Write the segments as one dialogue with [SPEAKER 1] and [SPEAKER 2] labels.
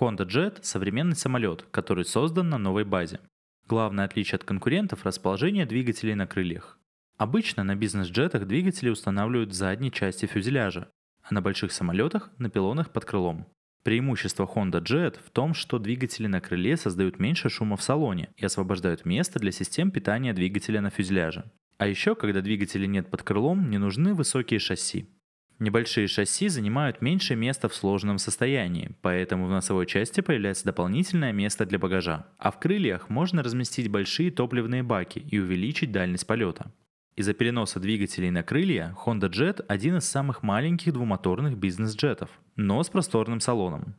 [SPEAKER 1] Honda Jet – современный самолет, который создан на новой базе. Главное отличие от конкурентов – расположение двигателей на крыльях. Обычно на бизнес-джетах двигатели устанавливают в задней части фюзеляжа, а на больших самолетах – на пилонах под крылом. Преимущество Honda Jet в том, что двигатели на крыле создают меньше шума в салоне и освобождают место для систем питания двигателя на фюзеляже. А еще, когда двигателей нет под крылом, не нужны высокие шасси. Небольшие шасси занимают меньше места в сложенном состоянии, поэтому в носовой части появляется дополнительное место для багажа. А в крыльях можно разместить большие топливные баки и увеличить дальность полета. Из-за переноса двигателей на крылья Honda Jet один из самых маленьких двумоторных бизнес-джетов, но с просторным салоном.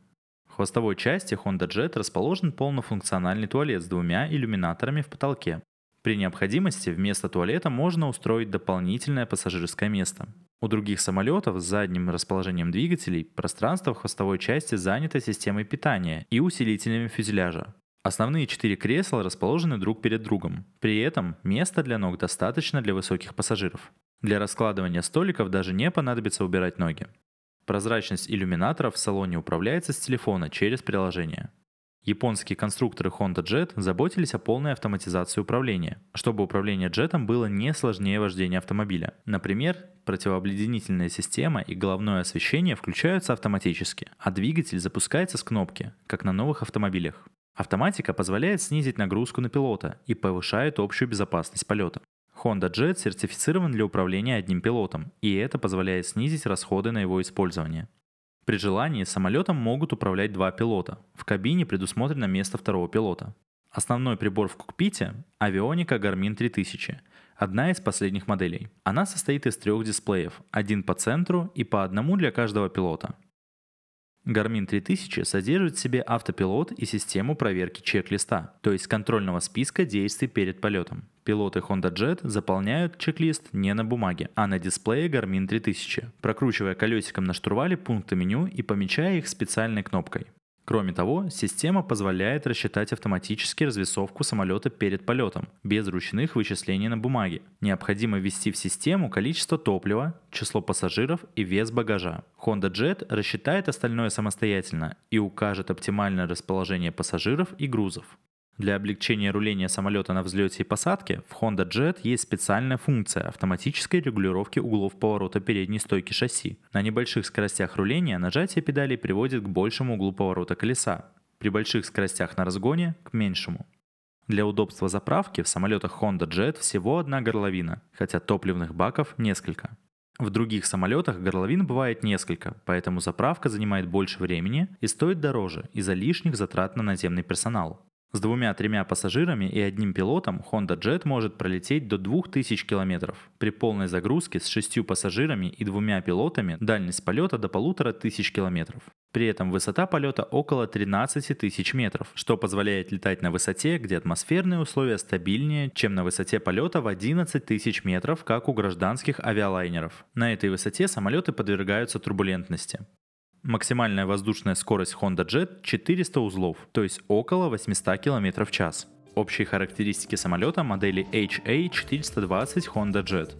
[SPEAKER 1] В хвостовой части Honda Jet расположен полнофункциональный туалет с двумя иллюминаторами в потолке, при необходимости вместо туалета можно устроить дополнительное пассажирское место. У других самолетов с задним расположением двигателей пространство в хвостовой части занято системой питания и усилителями фюзеляжа. Основные четыре кресла расположены друг перед другом. При этом места для ног достаточно для высоких пассажиров. Для раскладывания столиков даже не понадобится убирать ноги. Прозрачность иллюминаторов в салоне управляется с телефона через приложение. Японские конструкторы Honda Jet заботились о полной автоматизации управления, чтобы управление джетом было не сложнее вождения автомобиля. Например, противообледенительная система и головное освещение включаются автоматически, а двигатель запускается с кнопки, как на новых автомобилях. Автоматика позволяет снизить нагрузку на пилота и повышает общую безопасность полета. Honda Jet сертифицирован для управления одним пилотом, и это позволяет снизить расходы на его использование. При желании самолетом могут управлять два пилота. В кабине предусмотрено место второго пилота. Основной прибор в кокпите – авионика Garmin 3000, одна из последних моделей. Она состоит из трех дисплеев, один по центру и по одному для каждого пилота. Garmin 3000 содержит в себе автопилот и систему проверки чек-листа, то есть контрольного списка действий перед полетом. Пилоты Honda Jet заполняют чек-лист не на бумаге, а на дисплее Garmin 3000, прокручивая колесиком на штурвале пункты меню и помечая их специальной кнопкой. Кроме того, система позволяет рассчитать автоматически развесовку самолета перед полетом, без ручных вычислений на бумаге. Необходимо ввести в систему количество топлива, число пассажиров и вес багажа. Honda Jet рассчитает остальное самостоятельно и укажет оптимальное расположение пассажиров и грузов. Для облегчения руления самолета на взлете и посадке в Honda Jet есть специальная функция автоматической регулировки углов поворота передней стойки шасси. На небольших скоростях руления нажатие педалей приводит к большему углу поворота колеса, при больших скоростях на разгоне – к меньшему. Для удобства заправки в самолетах Honda Jet всего одна горловина, хотя топливных баков несколько. В других самолетах горловин бывает несколько, поэтому заправка занимает больше времени и стоит дороже из-за лишних затрат на наземный персонал. С двумя-тремя пассажирами и одним пилотом Honda Jet может пролететь до 2000 км. При полной загрузке с шестью пассажирами и двумя пилотами дальность полета до 1500 км. При этом высота полета около 13 тысяч метров, что позволяет летать на высоте, где атмосферные условия стабильнее, чем на высоте полета в 11 тысяч метров, как у гражданских авиалайнеров. На этой высоте самолеты подвергаются турбулентности. Максимальная воздушная скорость Honda Jet 400 узлов, то есть около 800 км в час. Общие характеристики самолета модели HA420 Honda Jet.